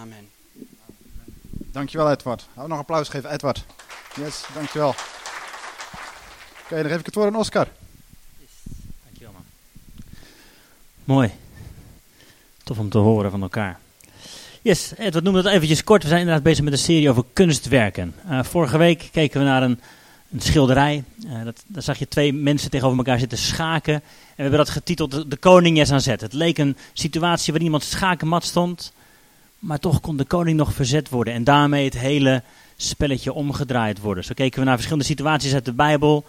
Amen. Dankjewel Edward. Hou nog applaus geven, Edward. Yes, dankjewel. Oké, dan geef ik het woord aan Oscar. Dankjewel man. Mooi. Tof om te horen van elkaar. Yes, Edward noemde het eventjes kort. We zijn inderdaad bezig met een serie over kunstwerken. Uh, vorige week keken we naar een, een schilderij. Uh, dat, daar zag je twee mensen tegenover elkaar zitten schaken. En we hebben dat getiteld De, de Koning is aan zet. Het leek een situatie waar iemand schakenmat stond. Maar toch kon de koning nog verzet worden. En daarmee het hele spelletje omgedraaid worden. Zo keken we naar verschillende situaties uit de Bijbel.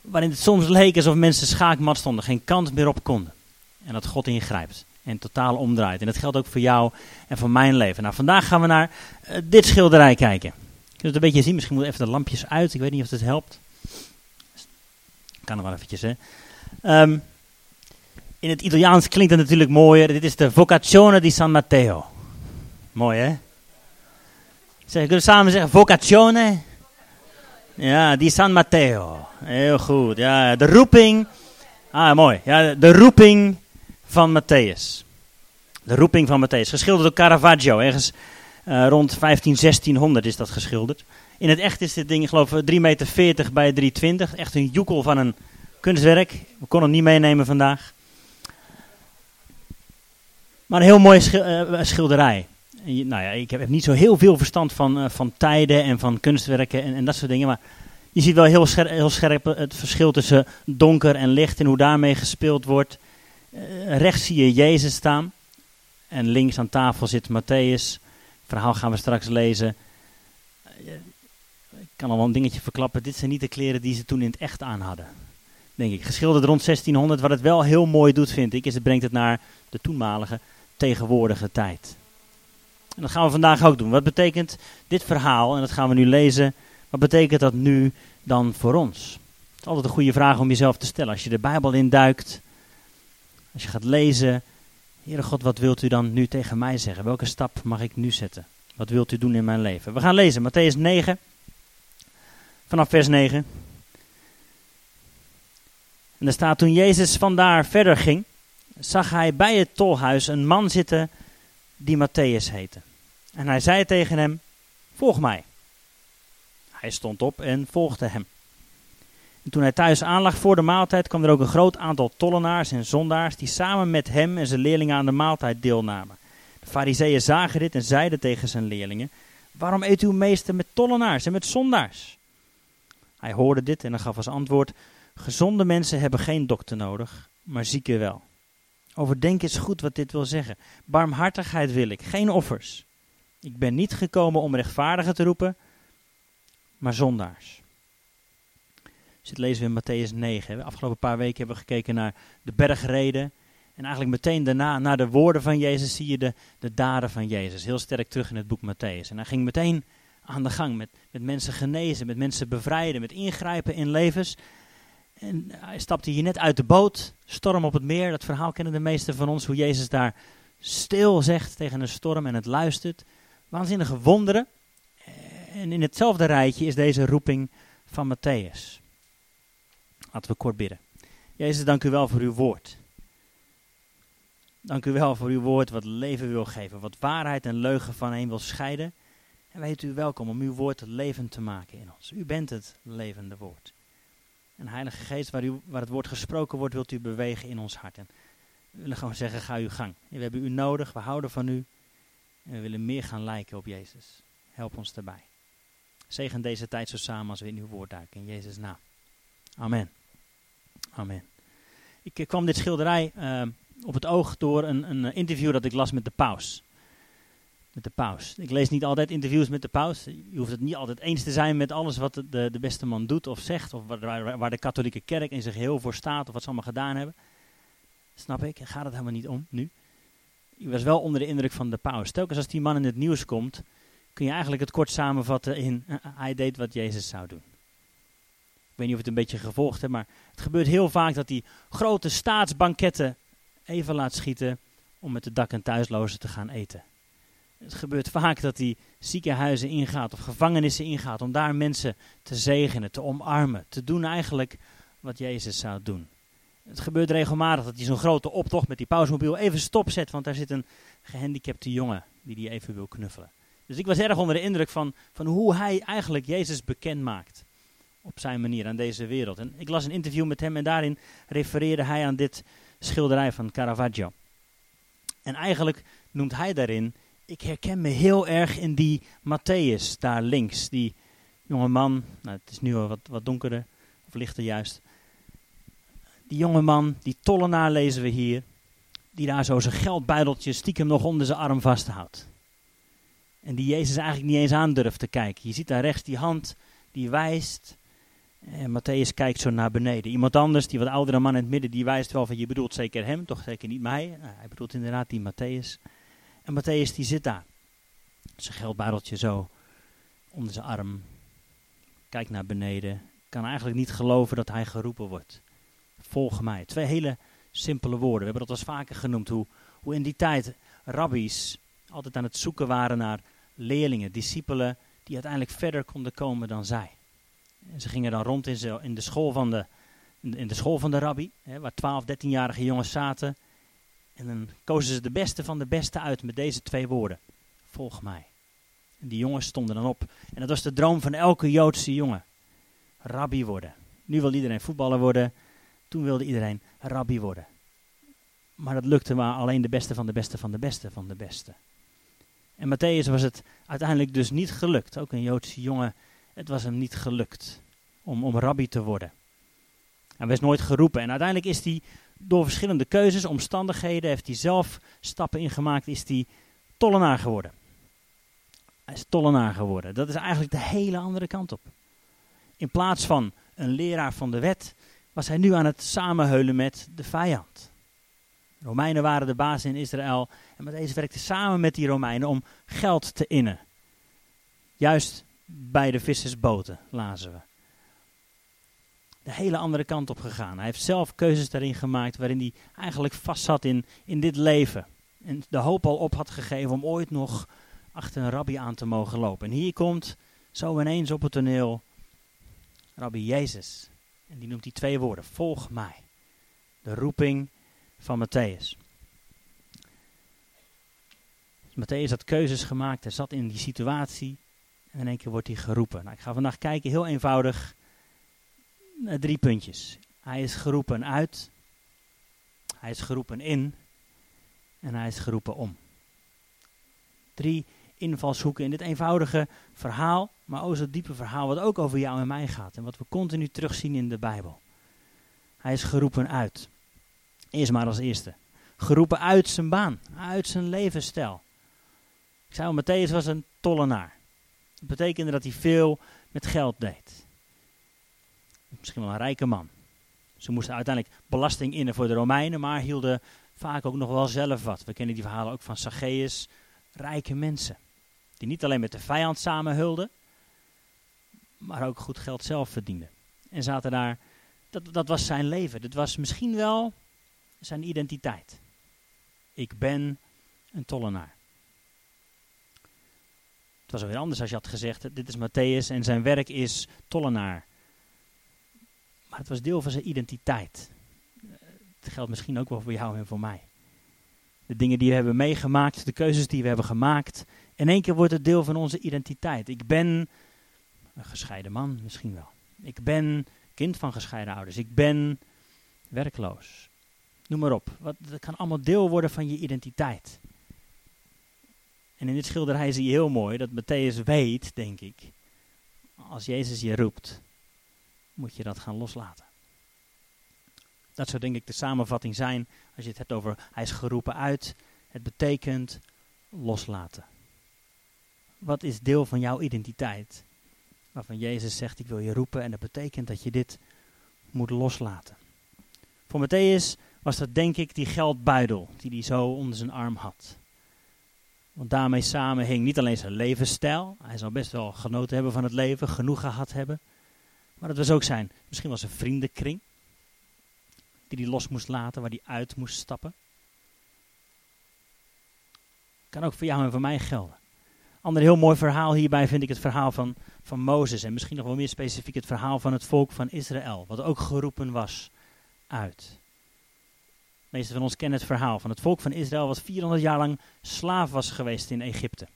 Waarin het soms leek alsof mensen schaakmat stonden. Geen kans meer op konden. En dat God ingrijpt. En totaal omdraait. En dat geldt ook voor jou en voor mijn leven. Nou, vandaag gaan we naar uh, dit schilderij kijken. Kun je het een beetje zien? Misschien moet even de lampjes uit. Ik weet niet of het helpt. Kan nog wel eventjes, hè. Um, in het Italiaans klinkt het natuurlijk mooier. Dit is de Vocazione di San Matteo. Mooi hè? Zeg, kunnen we samen zeggen vocazione? Ja, di San Matteo. Heel goed. Ja, de roeping. Ah, mooi. Ja, de roeping van Matthäus. De roeping van Matthäus. Geschilderd door Caravaggio. Ergens uh, rond 15, 1600 is dat geschilderd. In het echt is dit ding, geloof ik, 3,40 meter bij 3,20. Echt een joekel van een kunstwerk. We konden hem niet meenemen vandaag. Maar een heel mooie uh, nou ja, ik heb niet zo heel veel verstand van, uh, van tijden en van kunstwerken en, en, dat soort dingen. Maar je ziet wel heel, scher heel scherp het verschil tussen donker en licht en hoe daarmee gespeeld wordt. Uh, rechts zie je Jezus staan. En links aan tafel zit Matthäus. Verhaal gaan we straks lezen. Uh, ik kan al wel een dingetje verklappen. Dit zijn niet de kleren die ze toen in het echt aan hadden. Denk ik. Geschilderd rond 1600. Wat het wel heel mooi doet, vind ik, is het brengt het naar de toenmalige, tegenwoordige tijd. En dat gaan we vandaag ook doen. Wat betekent dit verhaal, en dat gaan we nu lezen, wat betekent dat nu dan voor ons? Het is altijd een goede vraag om jezelf te stellen. Als je de Bijbel induikt, als je gaat lezen, Heere God, wat wilt u dan nu tegen mij zeggen? Welke stap mag ik nu zetten? Wat wilt u doen in mijn leven? We gaan lezen, Matthäus 9, vanaf vers 9. En er staat, toen Jezus vandaar verder ging, zag hij bij het tolhuis een man zitten die Matthäus heette. En hij zei tegen hem, volg mij. Hij stond op en volgde hem. En toen hij thuis aanlag voor de maaltijd, kwam er ook een groot aantal tollenaars en zondaars die samen met hem en zijn leerlingen aan de maaltijd deelnamen. De fariseeën zagen dit en zeiden tegen zijn leerlingen, waarom eet uw meester met tollenaars en met zondaars? Hij hoorde dit en dan gaf als antwoord, gezonde mensen hebben geen dokter nodig, maar zieken wel. Overdenk eens goed wat dit wil zeggen. Barmhartigheid wil ik, geen offers. Ik ben niet gekomen om rechtvaardigen te roepen, maar zondaars. Dus dit lezen we in Matthäus 9. De afgelopen paar weken hebben we gekeken naar de bergreden. En eigenlijk meteen daarna, naar de woorden van Jezus, zie je de, de daden van Jezus. Heel sterk terug in het boek Matthäus. En hij ging meteen aan de gang met, met mensen genezen, met mensen bevrijden, met ingrijpen in levens. En hij stapte hier net uit de boot, storm op het meer. Dat verhaal kennen de meesten van ons, hoe Jezus daar stil zegt tegen een storm en het luistert. Waanzinnige wonderen. En in hetzelfde rijtje is deze roeping van Matthäus. Laten we kort bidden. Jezus, dank u wel voor uw woord. Dank u wel voor uw woord wat leven wil geven, wat waarheid en leugen van een wil scheiden. En weet u welkom om uw woord levend te maken in ons. U bent het levende woord. En Heilige Geest, waar, u, waar het woord gesproken wordt, wilt u bewegen in ons hart. En we willen gewoon zeggen, ga uw gang. We hebben u nodig, we houden van u. En we willen meer gaan lijken op Jezus. Help ons daarbij. Zegen deze tijd zo samen als we in uw woord duiken. In Jezus' naam. Amen. Amen. Ik uh, kwam dit schilderij uh, op het oog door een, een interview dat ik las met de paus met de paus. Ik lees niet altijd interviews met de paus. Je hoeft het niet altijd eens te zijn met alles wat de, de, beste man doet of zegt. Of waar, waar, de katholieke kerk in zich heel voor staat of wat ze allemaal gedaan hebben. Snap ik, gaat het helemaal niet om nu. Ik was wel onder de indruk van de paus. Telkens als die man in het nieuws komt, kun je eigenlijk het kort samenvatten in uh, hij deed wat Jezus zou doen. Ik weet niet of het een beetje gevolgd hebt, maar het gebeurt heel vaak dat hij grote staatsbanketten even laat schieten om met de dak- en thuislozen te gaan eten. Het gebeurt vaak dat hij ziekenhuizen ingaat of gevangenissen ingaat om daar mensen te zegenen, te omarmen, te doen eigenlijk wat Jezus zou doen. Het gebeurt regelmatig dat hij zo'n grote optocht met die pausmobiel even stopzet, want daar zit een gehandicapte jongen die hij even wil knuffelen. Dus ik was erg onder de indruk van, van hoe hij eigenlijk Jezus bekend maakt. Op zijn manier aan deze wereld. En ik las een interview met hem en daarin refereerde hij aan dit schilderij van Caravaggio. En eigenlijk noemt hij daarin, ik herken me heel erg in die Matthäus daar links. Die jonge man, nou het is nu al wat, wat donkerder, of lichter juist. Die jonge man, die tollenaar lezen we hier, die daar zo zijn geldbuideltje stiekem nog onder zijn arm vasthoudt. En die Jezus eigenlijk niet eens aandurft te kijken. Je ziet daar rechts die hand die wijst. En Matthäus kijkt zo naar beneden. Iemand anders, die wat oudere man in het midden, die wijst wel van je bedoelt zeker hem, toch zeker niet mij. Nou, hij bedoelt inderdaad die Matthäus. En Matthäus die zit daar. Zijn geldbuideltje zo onder zijn arm. Kijkt naar beneden. Kan eigenlijk niet geloven dat hij geroepen wordt. Volg mij. Twee hele simpele woorden. We hebben dat al vaker genoemd. Hoe, hoe in die tijd rabbies altijd aan het zoeken waren naar leerlingen, discipelen, die uiteindelijk verder konden komen dan zij. Ze gingen dan rond in, de, school van de, in de school van de rabbi, hè, waar 12, 13-jarige jongens zaten. En dan kozen ze de beste van de beste uit met deze twee woorden. Volg mij. Die jongens stonden dan op. En dat was de droom van elke Joodse jongen. Rabbi worden. Nu wil iedereen voetballer worden. Toen wilde iedereen rabbi worden. Maar dat lukte maar alleen de beste van de beste van de beste van de beste. En Matthäus was het uiteindelijk dus niet gelukt. Ook een Joodse jongen, het was hem niet gelukt om, om rabbi te worden. Hij werd nooit geroepen. En uiteindelijk is hij door verschillende keuzes, omstandigheden, heeft hij zelf stappen ingemaakt, is hij tollenaar geworden. Hij is tollenaar geworden. Dat is eigenlijk de hele andere kant op. In plaats van een leraar van de wet, was hij nu aan het samenheulen met de vijand. Romeinen waren de baas in Israël en Matthäus werkte samen met die Romeinen om geld te innen. Juist bij de vissersboten, lazen we. De hele andere kant op gegaan. Hij heeft zelf keuzes daarin gemaakt waarin hij eigenlijk vast zat in, in dit leven. En de hoop al op had gegeven om ooit nog achter een rabbi aan te mogen lopen. En hier komt zo ineens op het toneel Rabbi Jezus. En die noemt die twee woorden: Volg mij. De roeping van Matthäus. Matthäus had keuzes gemaakt, hij zat in die situatie en in één keer wordt hij geroepen. Nou, ik ga vandaag kijken, heel eenvoudig, naar drie puntjes. Hij is geroepen uit, hij is geroepen in en hij is geroepen om. Drie invalshoeken in dit eenvoudige verhaal, maar ook zo'n diepe verhaal wat ook over jou en mij gaat en wat we continu terugzien in de Bijbel. Hij is geroepen uit. Eerst maar als eerste. Geroepen uit zijn baan, uit zijn levensstijl. Ik zei al, Matthäus was een tollenaar. Dat betekende dat hij veel met geld deed. Misschien wel een rijke man. Ze moesten uiteindelijk belasting innen voor de Romeinen, maar hielden vaak ook nog wel zelf wat. We kennen die verhalen ook van Zacchaeus. Rijke mensen. Die niet alleen met de vijand samenhulden, maar ook goed geld zelf verdienden. En zaten daar, dat, dat was zijn leven. Dat was misschien wel zijn identiteit. Ik ben een tollenaar. Het was weer anders als je had gezegd, dit is Matthäus en zijn werk is tollenaar. Maar het was deel van zijn identiteit. Het geldt misschien ook wel voor jou en voor mij. De dingen die we hebben meegemaakt, de keuzes die we hebben gemaakt. In één keer wordt het deel van onze identiteit. Ik ben een gescheiden man, misschien wel. Ik ben kind van gescheiden ouders. Ik ben werkloos. Noem maar op. Wat, dat kan allemaal deel worden van je identiteit. En in dit schilderij zie je heel mooi dat Matthäus weet, denk ik, als Jezus je roept, moet je dat gaan loslaten. Dat zou denk ik de samenvatting zijn als je het hebt over hij is geroepen uit. Het betekent loslaten. Wat is deel van jouw identiteit? Waarvan Jezus zegt ik wil je roepen en dat betekent dat je dit moet loslaten. Voor Matthäus was dat denk ik die geldbuidel die hij zo onder zijn arm had. Want daarmee samen hing niet alleen zijn levensstijl. Hij zou best wel genoten hebben van het leven, genoeg gehad hebben. Maar het was ook zijn, misschien wel zijn vriendenkring. Die hij los moest laten, waar hij uit moest stappen. Kan ook voor jou en voor mij gelden. Ander heel mooi verhaal hierbij vind ik het verhaal van, van Mozes. En misschien nog wel meer specifiek het verhaal van het volk van Israël. Wat ook geroepen was uit. meeste van ons kennen het verhaal van het volk van Israël wat 400 jaar lang slaaf was geweest in Egypte.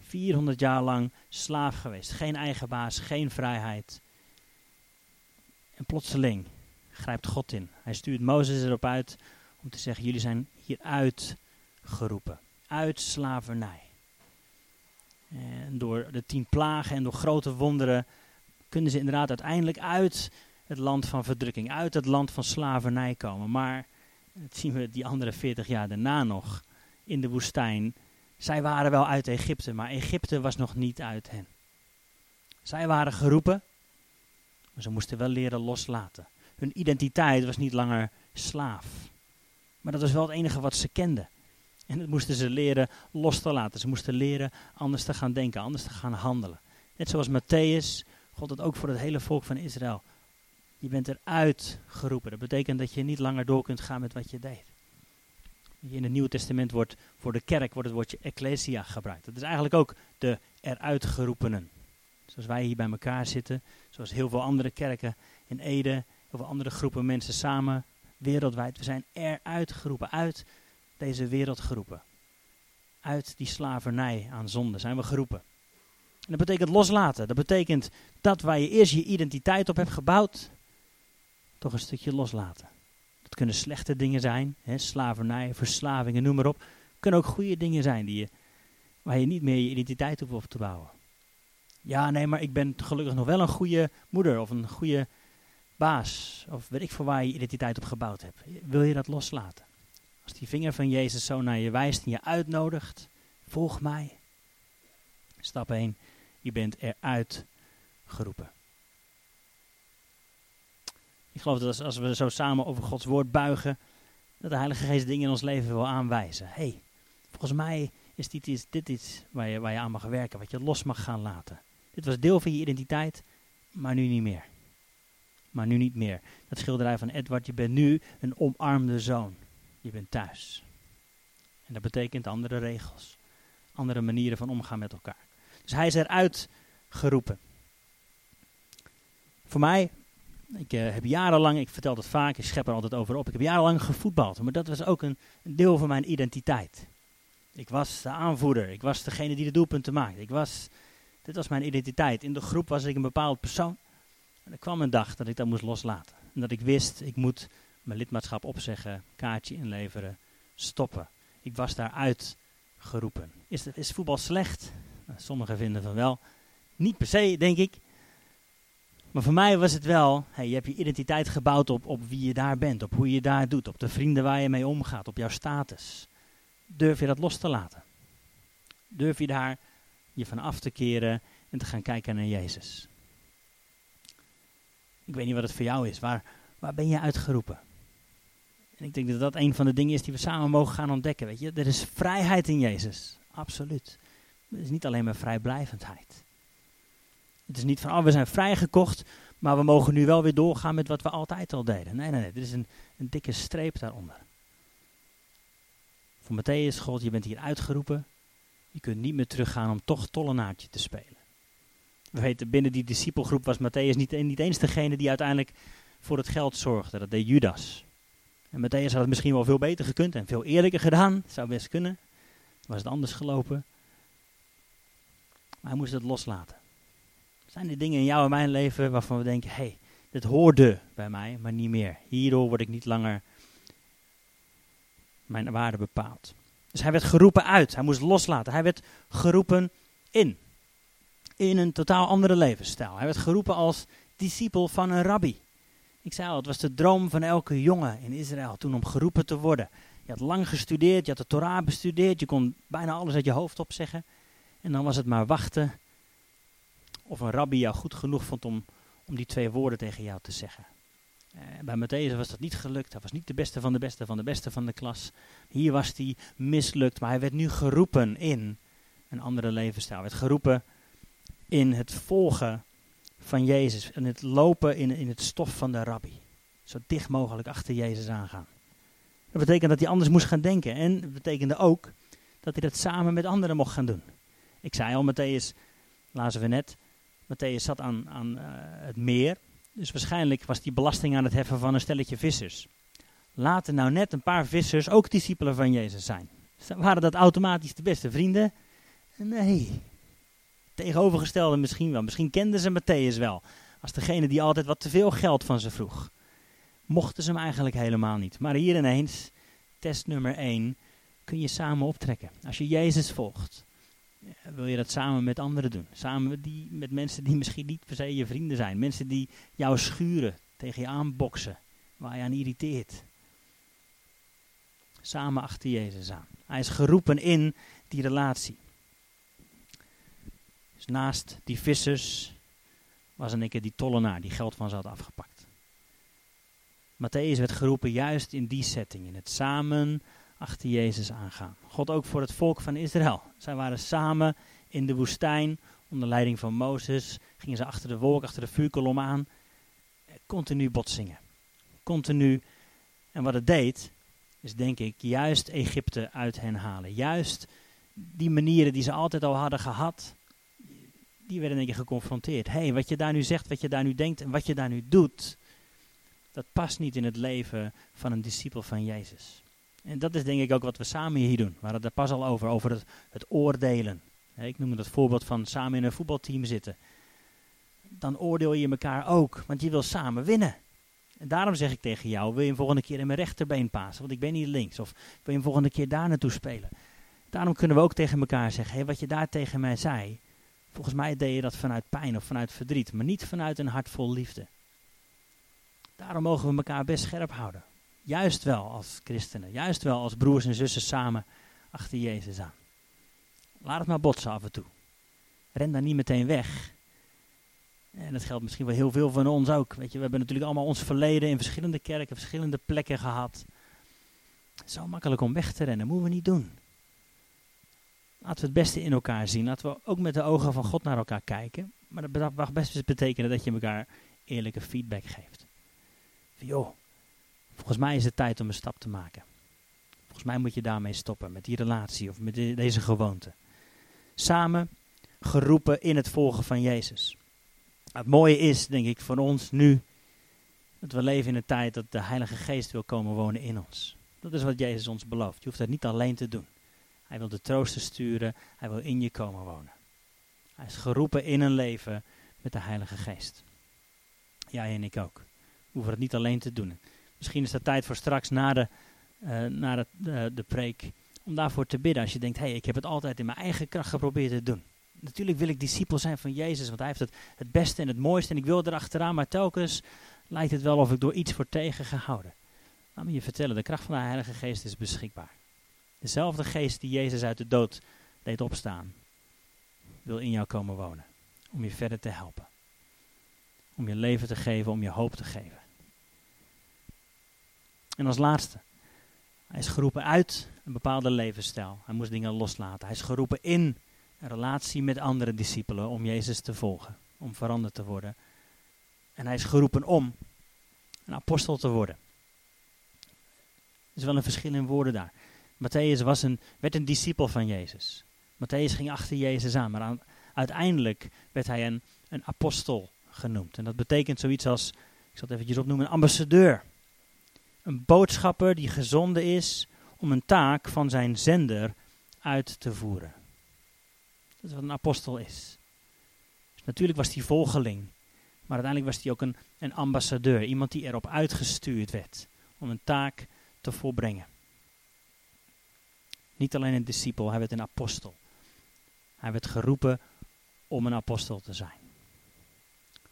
400 jaar lang slaaf geweest. Geen eigen baas, geen vrijheid. En plotseling grijpt God in. Hij stuurt Mozes erop uit om te zeggen: Jullie zijn hieruit geroepen. Uit slavernij. En door de tien plagen en door grote wonderen kunnen ze inderdaad uiteindelijk uit het land van verdrukking, uit het land van slavernij komen. Maar, dat zien we die andere 40 jaar daarna nog, in de woestijn. Zij waren wel uit Egypte, maar Egypte was nog niet uit hen. Zij waren geroepen, maar ze moesten wel leren loslaten. Hun identiteit was niet langer slaaf. Maar dat was wel het enige wat ze kenden. En dat moesten ze leren los te laten. Ze moesten leren anders te gaan denken, anders te gaan handelen. Net zoals Matthäus, God het ook voor het hele volk van Israël. Je bent eruit geroepen. Dat betekent dat je niet langer door kunt gaan met wat je deed. In het Nieuwe Testament wordt voor de kerk wordt het woordje ecclesia gebruikt. Dat is eigenlijk ook de eruit geroepenen. Zoals wij hier bij elkaar zitten, zoals heel veel andere kerken in Ede, heel veel andere groepen mensen samen, wereldwijd. We zijn eruit geroepen, uit deze wereld geroepen. Uit die slavernij aan zonde zijn we geroepen. En dat betekent loslaten. Dat betekent dat waar je eerst je identiteit op hebt gebouwd, toch een stukje loslaten. Dat kunnen slechte dingen zijn, hè, slavernij, verslavingen, noem maar op. kunnen ook goede dingen zijn die je, waar je niet meer je identiteit op hoeft te bouwen. Ja, nee, maar ik ben gelukkig nog wel een goede moeder of een goede baas. Of weet ik voor waar je je identiteit op gebouwd hebt. Wil je dat loslaten? Als die vinger van Jezus zo naar je wijst en je uitnodigt, volg mij. Stap 1, je bent eruit geroepen. Ik geloof dat als, we zo samen over Gods woord buigen, dat de Heilige Geest dingen in ons leven wil aanwijzen. hey, volgens mij is dit iets, dit iets waar, je, waar je aan mag werken, wat je los mag gaan laten. Dit was deel van je identiteit, maar nu niet meer. Maar nu niet meer. Dat schilderij van Edward, je bent nu een omarmde zoon. Je bent thuis. En dat betekent andere regels. Andere manieren van omgaan met elkaar. Dus hij is eruit geroepen. Voor mij, ik uh, heb jarenlang, ik vertel dat vaak, ik schep er altijd over op. Ik heb jarenlang gevoetbald, maar dat was ook een, een deel van mijn identiteit. Ik was de aanvoerder, ik was degene die de doelpunten maakte. Ik was, dit was mijn identiteit. In de groep was ik een bepaald persoon. En er kwam een dag dat ik dat moest loslaten. En dat ik wist, ik moet mijn lidmaatschap opzeggen, kaartje inleveren, stoppen. Ik was daaruit geroepen. Is, is voetbal slecht? Nou, sommigen vinden van wel. Niet per se, denk ik. Maar voor mij was het wel, hey, je hebt je identiteit gebouwd op, op wie je daar bent, op hoe je daar doet, op de vrienden waar je mee omgaat, op jouw status. Durf je dat los te laten? Durf je daar je van af te keren en te gaan kijken naar Jezus? Ik weet niet wat het voor jou is. Waar, waar ben je uitgeroepen? En ik denk dat dat een van de dingen is die we samen mogen gaan ontdekken. Weet je? Er is vrijheid in Jezus. Absoluut. Het is niet alleen maar vrijblijvendheid. Het is niet van, oh, we zijn vrijgekocht, maar we mogen nu wel weer doorgaan met wat we altijd al deden. Nee, nee, nee. Er is een, een dikke streep daaronder. Voor Matthäus, God, je bent hier uitgeroepen. Je kunt niet meer teruggaan om toch tollenaartje te spelen. We weten, binnen die discipelgroep was Matthäus niet, niet eens degene die uiteindelijk voor het geld zorgde. Dat deed Judas. En Matthäus had het misschien wel veel beter gekund en veel eerlijker gedaan. Zou best kunnen. Was het anders gelopen. Maar hij moest het loslaten. Zijn er dingen in jouw en mijn leven waarvan we denken, hé, hey, dit hoorde bij mij, maar niet meer. Hierdoor word ik niet langer mijn waarde bepaald. Dus hij werd geroepen uit, hij moest loslaten. Hij werd geroepen in. In een totaal andere levensstijl. Hij werd geroepen als discipel van een rabbi. Ik zei al, het was de droom van elke jongen in Israël toen om geroepen te worden. Je had lang gestudeerd, je had de Torah bestudeerd, je kon bijna alles uit je hoofd opzeggen. En dan was het maar wachten of een rabbi jou goed genoeg vond om, om die twee woorden tegen jou te zeggen. Uh, bij Matthäus was dat niet gelukt. Hij was niet de beste van de beste van de beste van de klas. Hier was hij mislukt, maar hij werd nu geroepen in een andere levensstijl. Hij werd geroepen in het volgen van Jezus. En het lopen in, in het stof van de rabbi. Zo dicht mogelijk achter Jezus aangaan. Dat betekent dat hij anders moest gaan denken. En dat betekende ook dat hij dat samen met anderen mocht gaan doen. Ik zei al, Matthäus, lazen we net, Matthäus zat aan, aan uh, het meer. Dus waarschijnlijk was die belasting aan het heffen van een stelletje vissers. laten nou net een paar vissers ook discipelen van Jezus zijn. Waren dat automatisch de beste vrienden? Nee. Tegenovergestelde misschien wel. Misschien kenden ze Matthäus wel. Als degene die altijd wat te veel geld van ze vroeg. Mochten ze hem eigenlijk helemaal niet. Maar hier ineens, test nummer 1, kun je samen optrekken. Als je Jezus volgt, wil je dat samen met anderen doen. Samen die, met mensen die misschien niet per se je vrienden zijn. Mensen die jou schuren, tegen je aanboksen, waar je aan irriteert. Samen achter Jezus aan. Hij is geroepen in die relatie. Dus naast die vissers was een keer die tollenaar die geld van ze had afgepakt. Matthäus werd geroepen juist in die setting, in het samen achter Jezus aangaan. God ook voor het volk van Israël. Zij waren samen in de woestijn onder leiding van Mozes. Gingen ze achter de wolk, achter de vuurkolom aan. Continu botsingen. Continu. En wat het deed, is denk ik juist Egypte uit hen halen. Juist die manieren die ze altijd al hadden gehad, die werden denk ik geconfronteerd. Hey, wat je daar nu zegt, wat je daar nu denkt en wat je daar nu doet, dat past niet in het leven van een discipel van Jezus. En dat is denk ik ook wat we samen hier doen. We hadden het er pas al over, over het, het oordelen. Ik noem het voorbeeld van samen in een voetbalteam zitten. Dan oordeel je elkaar ook, want je wil samen winnen. En daarom zeg ik tegen jou, wil je een volgende keer in mijn rechterbeen pasen, want ik ben hier links. Of wil je een volgende keer daar naartoe spelen. Daarom kunnen we ook tegen elkaar zeggen, hey, wat je daar tegen mij zei, volgens mij deed je dat vanuit pijn of vanuit verdriet, maar niet vanuit een hart vol liefde. Daarom mogen we elkaar best scherp houden. Juist wel als christenen, juist wel als broers en zussen samen achter Jezus aan. Laat het maar botsen af en toe. Ren daar niet meteen weg. En dat geldt misschien wel heel veel van ons ook. Weet je, we hebben natuurlijk allemaal ons verleden in verschillende kerken, verschillende plekken gehad. Zo makkelijk om weg te rennen, moeten we niet doen. Laten we het beste in elkaar zien. Laten we ook met de ogen van God naar elkaar kijken. Maar dat mag best betekenen dat je elkaar eerlijke feedback geeft. Van, joh, volgens mij is het tijd om een stap te maken. Volgens mij moet je daarmee stoppen, met die relatie of met deze gewoonte. Samen geroepen in het volgen van Jezus. Het mooie is, denk ik, voor ons nu, dat we leven in een tijd dat de Heilige Geest wil komen wonen in ons. Dat is wat Jezus ons belooft. Je hoeft dat niet alleen te doen. Hij wil de troosten sturen, hij wil in je komen wonen. Hij is geroepen in een leven met de Heilige Geest. Jij en ik ook. We hoeven het niet alleen te doen. Misschien is dat tijd voor straks na de, uh, na de, de, de preek om daarvoor te bidden. Als je denkt, hé, hey, ik heb het altijd in mijn eigen kracht geprobeerd te doen natuurlijk wil ik discipel zijn van Jezus, want hij heeft het, het beste en het mooiste en ik wil erachteraan, maar telkens lijkt het wel of ik door iets word tegengehouden. Laat me je vertellen, de kracht van de Heilige Geest is beschikbaar. Dezelfde geest die Jezus uit de dood deed opstaan, wil in jou komen wonen, om je verder te helpen. Om je leven te geven, om je hoop te geven. En als laatste, hij is geroepen uit een bepaalde levensstijl. Hij moest dingen loslaten. Hij is geroepen in een relatie met andere discipelen om Jezus te volgen, om veranderd te worden. En hij is geroepen om een apostel te worden. Er is wel een verschil in woorden daar. Matthäus was een, werd een discipel van Jezus. Matthäus ging achter Jezus aan, maar uiteindelijk werd hij een, een apostel genoemd. En dat betekent zoiets als, ik zal het eventjes opnoemen, een ambassadeur. Een boodschapper die gezonden is om een taak van zijn zender uit te voeren. Dat is wat een apostel is. Dus natuurlijk was hij volgeling. Maar uiteindelijk was hij ook een, een ambassadeur. Iemand die erop uitgestuurd werd om een taak te volbrengen. Niet alleen een discipel, hij werd een apostel. Hij werd geroepen om een apostel te zijn.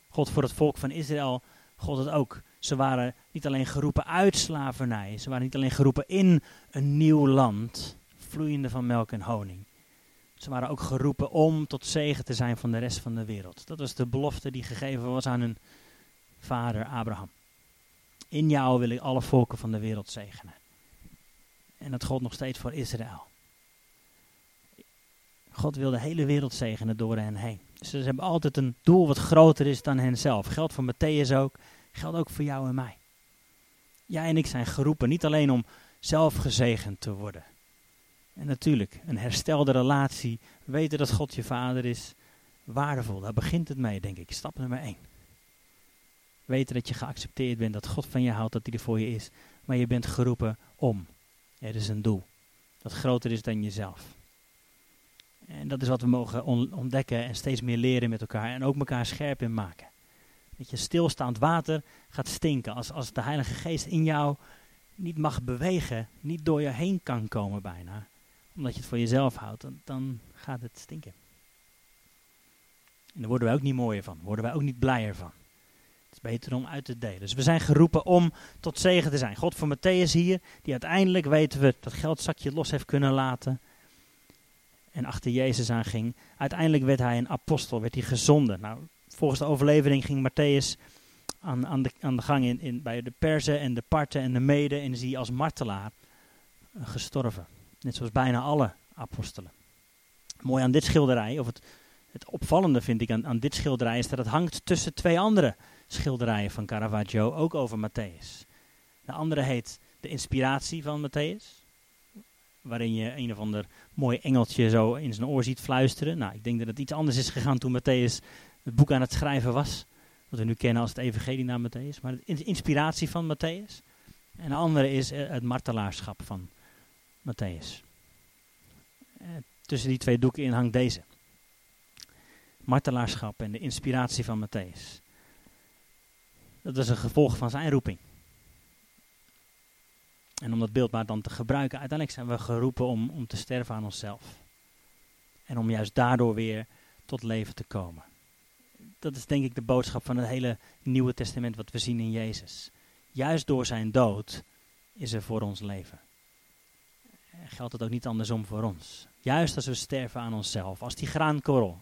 God voor het volk van Israël, God het ook. Ze waren niet alleen geroepen uit slavernij, ze waren niet alleen geroepen in een nieuw land, vloeiende van melk en honing. Ze waren ook geroepen om tot zegen te zijn van de rest van de wereld. Dat was de belofte die gegeven was aan hun vader Abraham. In jou wil ik alle volken van de wereld zegenen. En dat gold nog steeds voor Israël. God wil de hele wereld zegenen door hen heen. Dus ze hebben altijd een doel wat groter is dan henzelf. Geldt voor Matthäus ook, geldt ook voor jou en mij. Jij en ik zijn geroepen niet alleen om zelf gezegend te worden. En natuurlijk, een herstelde relatie, weten dat God je vader is, waardevol. Daar begint het mee, denk ik. Stap nummer één. Weten dat je geaccepteerd bent, dat God van je houdt, dat hij er voor je is. Maar je bent geroepen om. Er is een doel dat groter is dan jezelf. En dat is wat we mogen ontdekken en steeds meer leren met elkaar. En ook elkaar scherp in maken. Dat je stilstaand water gaat stinken. Als, als de Heilige Geest in jou niet mag bewegen, niet door je heen kan komen bijna. Omdat je het voor jezelf houdt, dan, dan gaat het stinken. En daar worden wij ook niet mooier van. worden wij ook niet blijer van. Het is beter om uit te delen. Dus we zijn geroepen om tot zegen te zijn. God voor Matthäus hier, die uiteindelijk weten we dat geldzakje los heeft kunnen laten. En achter Jezus aanging. Uiteindelijk werd hij een apostel, werd hij gezonden. Nou, volgens de overlevering ging Matthäus aan, aan, de, aan de gang in, in, bij de Perzen en de Parten en de Meden. En is hij als martelaar uh, gestorven. Net zoals bijna alle apostelen. Mooi aan dit schilderij, of het, het opvallende vind ik aan, aan dit schilderij, is dat het hangt tussen twee andere schilderijen van Caravaggio, ook over Matthäus. De andere heet De Inspiratie van Matthäus, waarin je een of ander mooi engeltje zo in zijn oor ziet fluisteren. Nou, ik denk dat het iets anders is gegaan toen Matthäus het boek aan het schrijven was, wat we nu kennen als het Evangelie naar Matthäus, maar de inspiratie van Matthäus. En de andere is eh, het martelaarschap van Matthäus. Eh, tussen die twee doeken in hangt deze. Martelaarschap en de inspiratie van Matthäus. Dat is een gevolg van zijn roeping. En om dat beeld maar dan te gebruiken, uiteindelijk zijn we geroepen om, om te sterven aan onszelf. En om juist daardoor weer tot leven te komen. Dat is denk ik de boodschap van het hele Nieuwe Testament wat we zien in Jezus. Juist door zijn dood is er voor ons leven. Geldt het ook niet andersom voor ons. Juist als we sterven aan onszelf, als die graankorrel,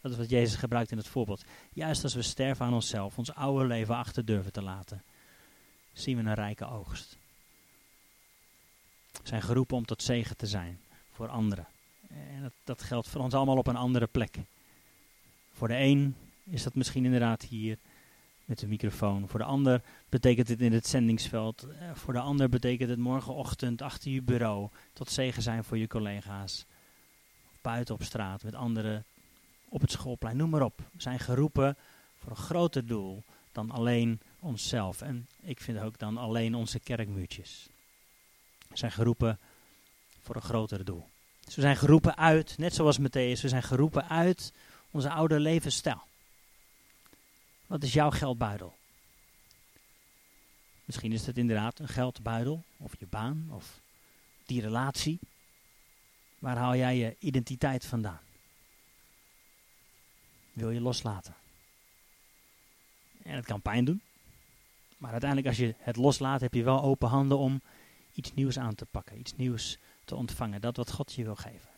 dat is wat Jezus gebruikt in het voorbeeld. Juist als we sterven aan onszelf, ons oude leven achter durven te laten, zien we een rijke oogst. We zijn geroepen om tot zegen te zijn voor anderen. En dat, dat geldt voor ons allemaal op een andere plek. Voor de een is dat misschien inderdaad hier met de microfoon. Voor de ander betekent het in het zendingsveld. Eh, voor de ander betekent het morgenochtend achter je bureau tot zegen zijn voor je collega's. Buiten op straat met anderen op het schoolplein, noem maar op. We zijn geroepen voor een groter doel dan alleen onszelf. En ik vind ook dan alleen onze kerkmuurtjes. We zijn geroepen voor een groter doel. Dus we zijn geroepen uit, net zoals Matthäus, we zijn geroepen uit onze oude levensstijl. Wat is jouw geldbuidel? Misschien is het inderdaad een geldbuidel, of je baan, of die relatie. Waar haal jij je identiteit vandaan? Wil je loslaten. En het kan pijn doen. Maar uiteindelijk als je het loslaat, heb je wel open handen om iets nieuws aan te pakken. Iets nieuws te ontvangen. Dat wat God je wil geven.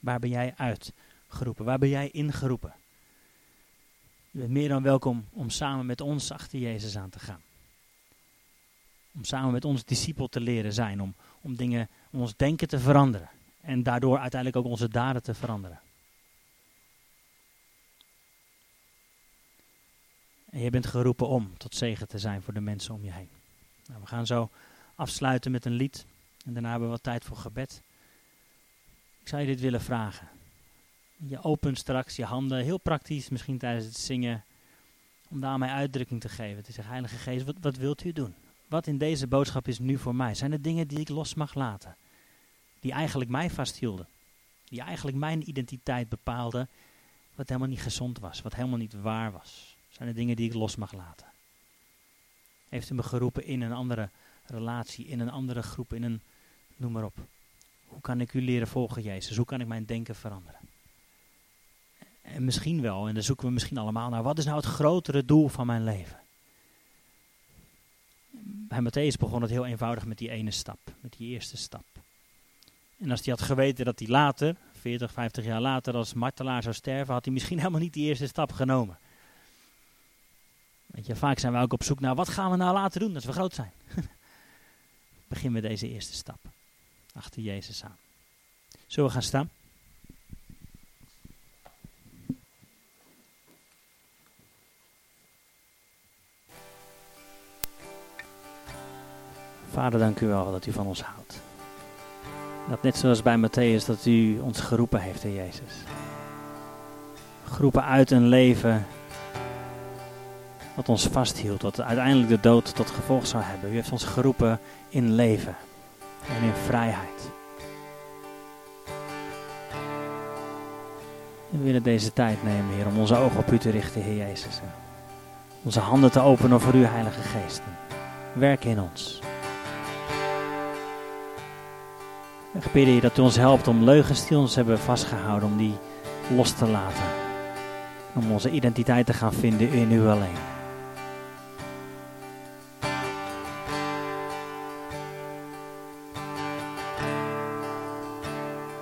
Waar ben jij uitgeroepen? Waar ben jij ingeroepen? Je bent meer dan welkom om samen met ons achter Jezus aan te gaan. Om samen met ons discipel te leren zijn. Om, om dingen, om ons denken te veranderen. En daardoor uiteindelijk ook onze daden te veranderen. En je bent geroepen om tot zegen te zijn voor de mensen om je heen. Nou, we gaan zo afsluiten met een lied. En daarna hebben we wat tijd voor gebed. Ik zou je dit willen vragen. Je opent straks je handen, heel praktisch, misschien tijdens het zingen, om daarmee uitdrukking te geven. Te zeggen, Heilige Geest, wat, wat wilt u doen? Wat in deze boodschap is nu voor mij? Zijn er dingen die ik los mag laten? Die eigenlijk mij vasthielden. Die eigenlijk mijn identiteit bepaalden, wat helemaal niet gezond was, wat helemaal niet waar was. Zijn er dingen die ik los mag laten? Heeft u me geroepen in een andere relatie, in een andere groep, in een, noem maar op. Hoe kan ik u leren volgen, Jezus? Hoe kan ik mijn denken veranderen? En misschien wel, en daar zoeken we misschien allemaal naar, wat is nou het grotere doel van mijn leven? Bij Matthäus begon het heel eenvoudig met die ene stap, met die eerste stap. En als hij had geweten dat hij later, 40, 50 jaar later, als martelaar zou sterven, had hij misschien helemaal niet die eerste stap genomen. Weet je, vaak zijn we ook op zoek naar wat gaan we nou later doen als we groot zijn. Begin met deze eerste stap. Achter Jezus aan. Zullen we gaan staan? Vader, dank u wel dat u van ons houdt. Dat net zoals bij Matthäus, dat u ons geroepen heeft, Heer Jezus. Geroepen uit een leven wat ons vasthield, wat uiteindelijk de dood tot gevolg zou hebben. U heeft ons geroepen in leven en in vrijheid. we willen deze tijd nemen, Heer, om onze ogen op U te richten, Heer Jezus. Onze handen te openen voor uw Heilige Geest. Werk in ons. We bidden je dat u ons helpt om leugens die ons hebben vastgehouden, om die los te laten. Om onze identiteit te gaan vinden in u alleen.